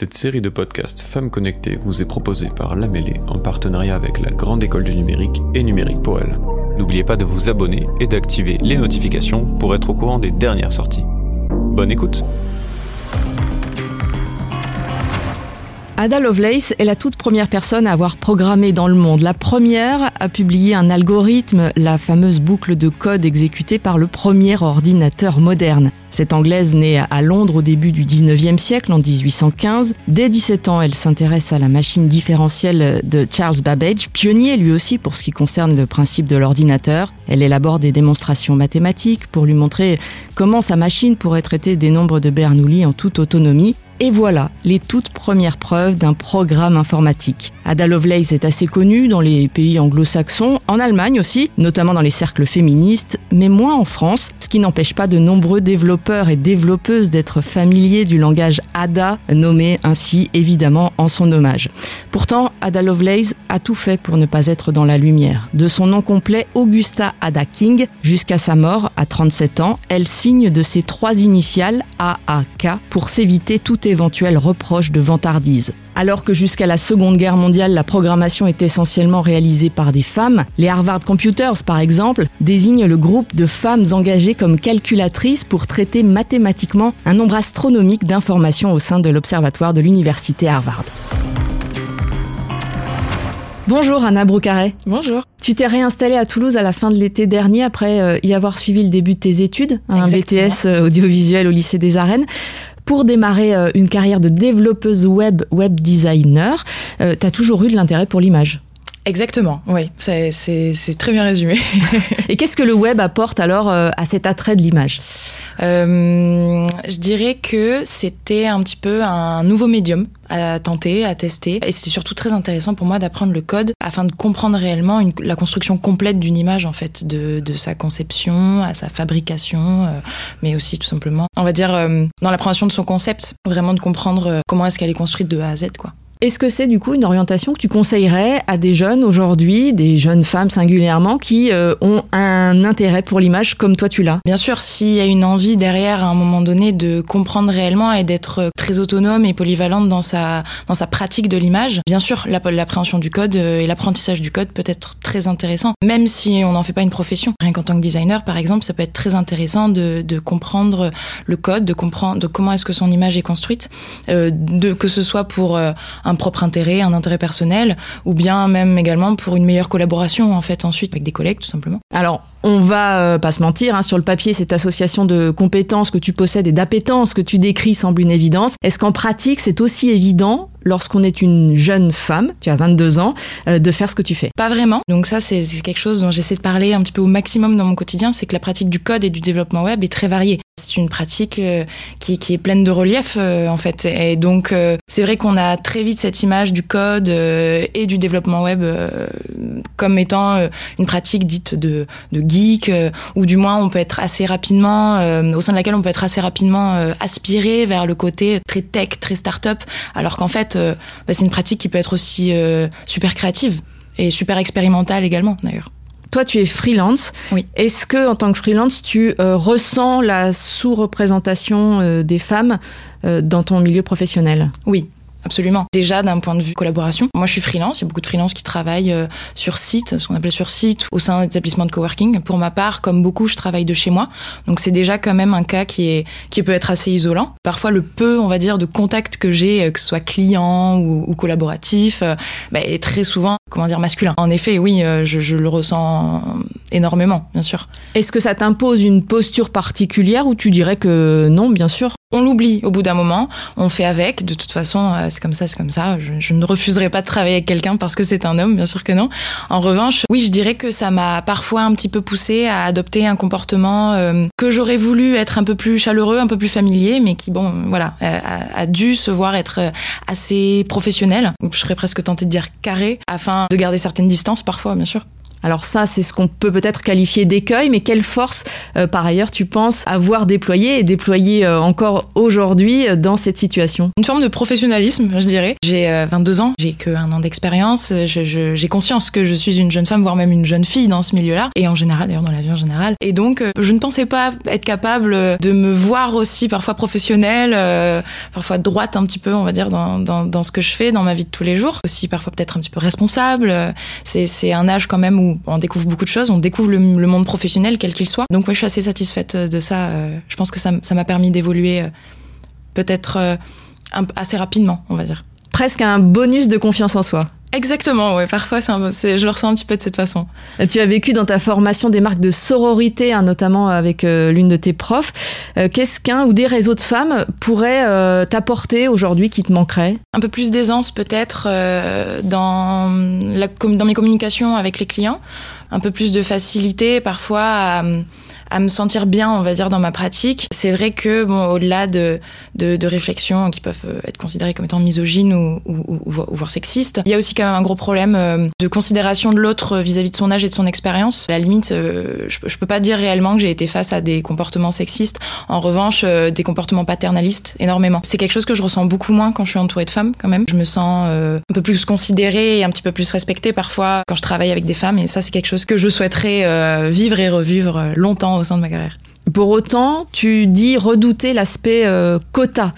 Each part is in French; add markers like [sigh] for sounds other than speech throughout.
Cette série de podcasts Femmes Connectées vous est proposée par La en partenariat avec la Grande École du Numérique et Numérique pour elle. N'oubliez pas de vous abonner et d'activer les notifications pour être au courant des dernières sorties. Bonne écoute Ada Lovelace est la toute première personne à avoir programmé dans le monde. La première à publier un algorithme, la fameuse boucle de code exécutée par le premier ordinateur moderne. Cette Anglaise née à Londres au début du 19e siècle, en 1815. Dès 17 ans, elle s'intéresse à la machine différentielle de Charles Babbage, pionnier lui aussi pour ce qui concerne le principe de l'ordinateur. Elle élabore des démonstrations mathématiques pour lui montrer comment sa machine pourrait traiter des nombres de Bernoulli en toute autonomie. Et voilà les toutes premières preuves d'un programme informatique. Ada Lovelace est assez connue dans les pays anglo-saxons, en Allemagne aussi, notamment dans les cercles féministes, mais moins en France, ce qui n'empêche pas de nombreux développeurs et développeuses d'être familiers du langage Ada, nommé ainsi évidemment en son hommage. Pourtant, Ada Lovelace a tout fait pour ne pas être dans la lumière. De son nom complet Augusta Ada King jusqu'à sa mort à 37 ans, elle signe de ses trois initiales AAK pour s'éviter tout éventuel reproche de vantardise. Alors que jusqu'à la Seconde Guerre mondiale, la programmation est essentiellement réalisée par des femmes, les Harvard Computers, par exemple, désignent le groupe de femmes engagées comme calculatrices pour traiter mathématiquement un nombre astronomique d'informations au sein de l'Observatoire de l'Université Harvard. Bonjour Anna Broucaret. Bonjour. Tu t'es réinstallée à Toulouse à la fin de l'été dernier après euh, y avoir suivi le début de tes études, un Exactement. BTS euh, audiovisuel au lycée des Arènes. Pour démarrer euh, une carrière de développeuse web, web designer, euh, t'as toujours eu de l'intérêt pour l'image. Exactement, oui, c'est très bien résumé. [laughs] Et qu'est-ce que le web apporte alors euh, à cet attrait de l'image? Euh, je dirais que c'était un petit peu un nouveau médium à tenter, à tester. Et c'était surtout très intéressant pour moi d'apprendre le code afin de comprendre réellement une- la construction complète d'une image, en fait, de, de sa conception à sa fabrication, euh, mais aussi tout simplement, on va dire, euh, dans l'appréhension de son concept, vraiment de comprendre euh, comment est-ce qu'elle est construite de A à Z, quoi. Est-ce que c'est du coup une orientation que tu conseillerais à des jeunes aujourd'hui, des jeunes femmes singulièrement, qui euh, ont un intérêt pour l'image comme toi tu l'as? Bien sûr, s'il y a une envie derrière à un moment donné de comprendre réellement et d'être très autonome et polyvalente dans sa dans sa pratique de l'image, bien sûr, l'app- l'appréhension du code euh, et l'apprentissage du code peut être très intéressant, même si on n'en fait pas une profession. Rien qu'en tant que designer, par exemple, ça peut être très intéressant de, de comprendre le code, de comprendre de comment est-ce que son image est construite, euh, de que ce soit pour euh, un propre intérêt, un intérêt personnel, ou bien même également pour une meilleure collaboration en fait ensuite avec des collègues tout simplement. Alors, on va euh, pas se mentir, hein, sur le papier, cette association de compétences que tu possèdes et d'appétences que tu décris semble une évidence. Est-ce qu'en pratique, c'est aussi évident, lorsqu'on est une jeune femme, tu as 22 ans, euh, de faire ce que tu fais Pas vraiment. Donc ça, c'est quelque chose dont j'essaie de parler un petit peu au maximum dans mon quotidien, c'est que la pratique du code et du développement web est très variée. C'est une pratique euh, qui, qui est pleine de relief euh, en fait. Et donc euh, c'est vrai qu'on a très vite cette image du code euh, et du développement web euh, comme étant une pratique dite de, de geek, ou du moins on peut être assez rapidement, au sein de laquelle on peut être assez rapidement aspiré vers le côté très tech, très start-up, alors qu'en fait euh, bah, c'est une pratique qui peut être aussi euh, super créative et super expérimentale également d'ailleurs. Toi, tu es freelance. Oui. Est-ce que, en tant que freelance, tu euh, ressens la sous-représentation euh, des femmes euh, dans ton milieu professionnel? Oui. Absolument. Déjà d'un point de vue collaboration, moi je suis freelance, il y a beaucoup de freelance qui travaillent euh, sur site, ce qu'on appelle sur site, au sein d'établissements de coworking. Pour ma part, comme beaucoup, je travaille de chez moi, donc c'est déjà quand même un cas qui est qui peut être assez isolant. Parfois le peu, on va dire, de contact que j'ai, euh, que ce soit client ou, ou collaboratif, euh, bah, est très souvent, comment dire, masculin. En effet, oui, je le ressens énormément, bien sûr. Est-ce que ça t'impose une posture particulière ou tu dirais que non, bien sûr? On l'oublie au bout d'un moment, on fait avec. De toute façon, euh, c'est comme ça, c'est comme ça. Je, je ne refuserai pas de travailler avec quelqu'un parce que c'est un homme, bien sûr que non. En revanche, oui, je dirais que ça m'a parfois un petit peu poussé à adopter un comportement euh, que j'aurais voulu être un peu plus chaleureux, un peu plus familier, mais qui, bon, euh, voilà, a, a dû se voir être euh, assez professionnel. Je serais presque tentée de dire carré, afin de garder certaines distances parfois, bien sûr. Alors ça, c'est ce qu'on peut peut-être qualifier d'écueil, mais quelle force, euh, par ailleurs, tu penses avoir déployé et déployé euh, encore aujourd'hui euh, dans cette situation? Une forme de professionnalisme, je dirais. J'ai 22 ans, j'ai que un an d'expérience, j'ai conscience que je suis une jeune femme, voire même une jeune fille dans ce milieu-là, et en général, d'ailleurs dans la vie en général. Et donc, je ne pensais pas être capable de me voir aussi parfois professionnelle, parfois droite un petit peu, on va dire, dans, dans, dans, ce que je fais dans ma vie de tous les jours. Aussi parfois peut-être un petit peu responsable. C'est un âge quand même où on découvre beaucoup de choses, on découvre le, monde professionnel quel qu'il soit. Donc ouais, je suis assez satisfaite de ça. Euh, je pense que ça m'a permis d'évoluer euh, peut-être euh, assez rapidement, on va dire. Presque un bonus de confiance en soi. Exactement, ouais. Parfois, c'est je le ressens un petit peu de cette façon. Tu as vécu dans ta formation des marques de sororité, hein, notamment avec l'une de tes profs. Qu'est-ce qu'un ou des réseaux de femmes pourraient t'apporter aujourd'hui qui te manquerait Un peu plus d'aisance peut-être dans, dans mes communications avec les clients un peu plus de facilité parfois à, à me sentir bien, on va dire, dans ma pratique. C'est vrai que, bon, au-delà de, de, de, réflexions qui peuvent euh, être considérées comme étant misogynes ou, ou, ou, voire sexistes, il y a aussi quand même un gros problème euh, de considération de l'autre vis-à-vis de son âge et de son expérience. À la limite, euh, je, je peux pas dire réellement que j'ai été face à des comportements sexistes. En revanche, des comportements paternalistes, énormément. C'est quelque chose que je ressens beaucoup moins quand je suis entourée de femmes, quand même. Je me sens un peu plus considérée et un petit peu plus respectée parfois quand je travaille avec des femmes. Et ça, c'est quelque chose que je souhaiterais vivre et revivre longtemps au sein de ma carrière. Pour autant, tu dis redouter l'aspect euh, quota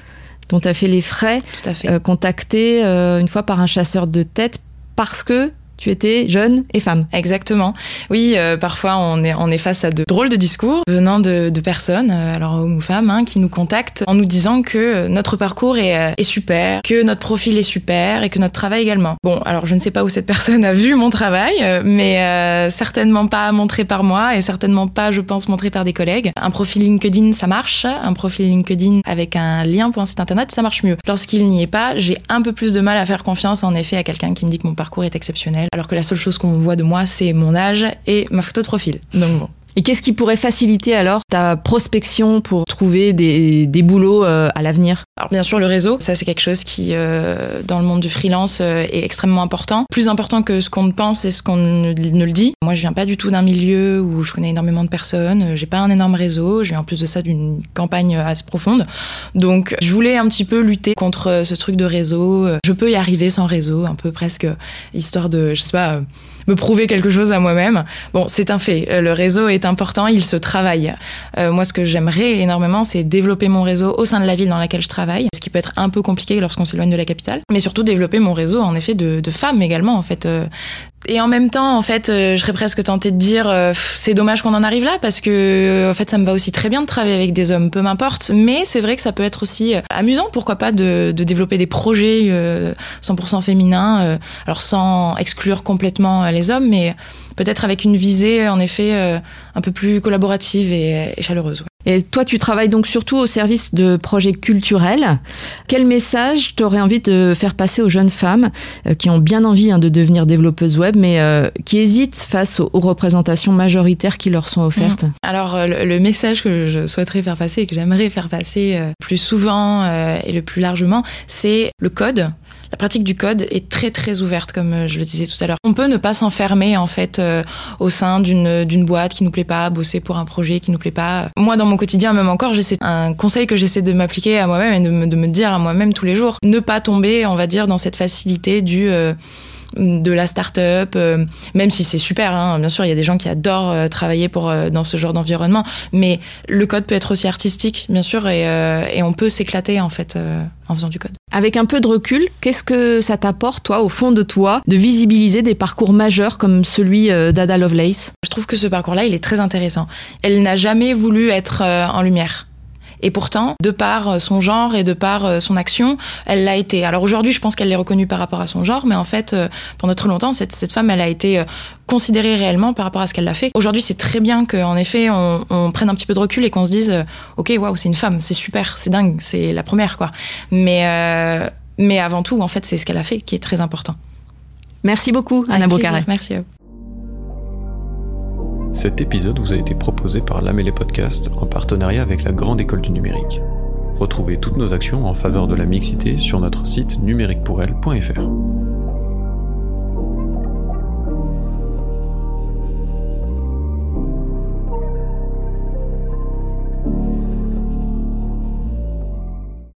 dont tu as fait les frais, euh, contacté euh, une fois par un chasseur de tête parce que tu étais jeune et femme. Exactement. Oui, euh, parfois on est, on est face à de drôles de discours venant de, de personnes, euh, alors hommes ou femmes, hein, qui nous contactent en nous disant que notre parcours est, euh, est, super, que notre profil est super et que notre travail également. Bon, alors je ne sais pas où cette [laughs] personne a vu mon travail, mais certainement pas montré par moi et certainement pas, je pense, montré par des collègues. Un profil LinkedIn, ça marche. Un profil LinkedIn avec un lien pour un site internet, ça marche mieux. Lorsqu'il n'y est pas, j'ai un peu plus de mal à faire confiance en effet à quelqu'un qui me dit que mon parcours est exceptionnel alors que la seule chose qu'on voit de moi, c'est mon âge et ma photo de profil. Donc bon. Et qu'est-ce qui pourrait faciliter alors ta prospection pour trouver des, des boulots euh, à l'avenir? Alors bien sûr le réseau, ça c'est quelque chose qui euh, dans le monde du freelance euh, est extrêmement important, plus important que ce qu'on pense et ce qu'on ne, le dit. Moi je viens pas du tout d'un milieu où je connais énormément de personnes, j'ai pas un énorme réseau, j'ai en plus de ça d'une campagne assez profonde. Donc je voulais un petit peu lutter contre ce truc de réseau. Je peux y arriver sans réseau, un peu presque histoire de je sais pas me prouver quelque chose à moi-même. Bon, c'est un fait. Le réseau est important, il se travaille. Euh, moi, ce que j'aimerais énormément, c'est développer mon réseau au sein de la ville dans laquelle je travaille, ce qui peut être un peu compliqué lorsqu'on s'éloigne de la capitale, mais surtout développer mon réseau, en effet, de, femmes également. En fait, euh, et en même temps, en fait, euh, je serais presque tentée de dire euh, c'est dommage qu'on en arrive là parce que euh, en fait, ça me va aussi très bien de travailler avec des hommes, peu m'importe. Mais c'est vrai que ça peut être aussi amusant, pourquoi pas, de, de développer des projets 100% féminins, alors sans exclure complètement les hommes, mais peut-être avec une visée en effet un peu plus collaborative et, et chaleureuse. Et toi, tu travailles donc surtout au service de projets culturels. Quel message t'aurais envie de faire passer aux jeunes femmes euh, qui ont bien envie hein, de devenir développeuses web, mais euh, qui hésitent face aux, représentations majoritaires qui leur sont offertes? Mmh. Alors, euh, le, message que je souhaiterais faire passer et que j'aimerais faire passer plus souvent et le plus largement, c'est le code la pratique du code est très très ouverte, comme euh, je le disais tout à l'heure. On peut ne pas s'enfermer en fait euh, au sein d'une d'une boîte qui nous plaît pas, bosser pour un projet qui nous plaît pas. Moi, dans mon quotidien, même encore, j'essaie un conseil que j'essaie de m'appliquer à moi-même et de me, de me dire à moi-même tous les jours, ne pas tomber, on va dire, dans cette facilité du euh, de la start-up, euh, même si c'est super, hein, bien sûr, il y a des gens qui adorent euh, travailler pour euh, dans ce genre d'environnement, mais le code peut être aussi artistique, bien sûr, et, et on peut s'éclater en fait en faisant du code. Avec un peu de recul, qu'est-ce que ça t'apporte, toi, au fond de toi, de visibiliser des parcours majeurs comme celui d'Ada Lovelace? Je trouve que ce parcours-là, il est très intéressant. Elle n'a jamais voulu être en lumière. Et pourtant, de par euh, son genre et de par euh, son action, elle l'a été. Alors aujourd'hui, je pense qu'elle l'est reconnue par rapport à son genre, mais en fait, euh, pendant très longtemps, cette, cette femme, elle a été considérée réellement par rapport à ce qu'elle a fait. Aujourd'hui, c'est très bien qu'en effet, on, on, prenne un petit peu de recul et qu'on se dise, ok, waouh, c'est une femme, c'est super, c'est dingue, c'est la première, quoi. Mais, euh, mais avant tout, en fait, c'est ce qu'elle a fait qui est très important. Merci beaucoup, Anna Bocaré. Merci cet épisode vous a été proposé par l'Amélé Podcast en partenariat avec la Grande École du Numérique. Retrouvez toutes nos actions en faveur de la mixité sur notre site numériquepourelle.fr.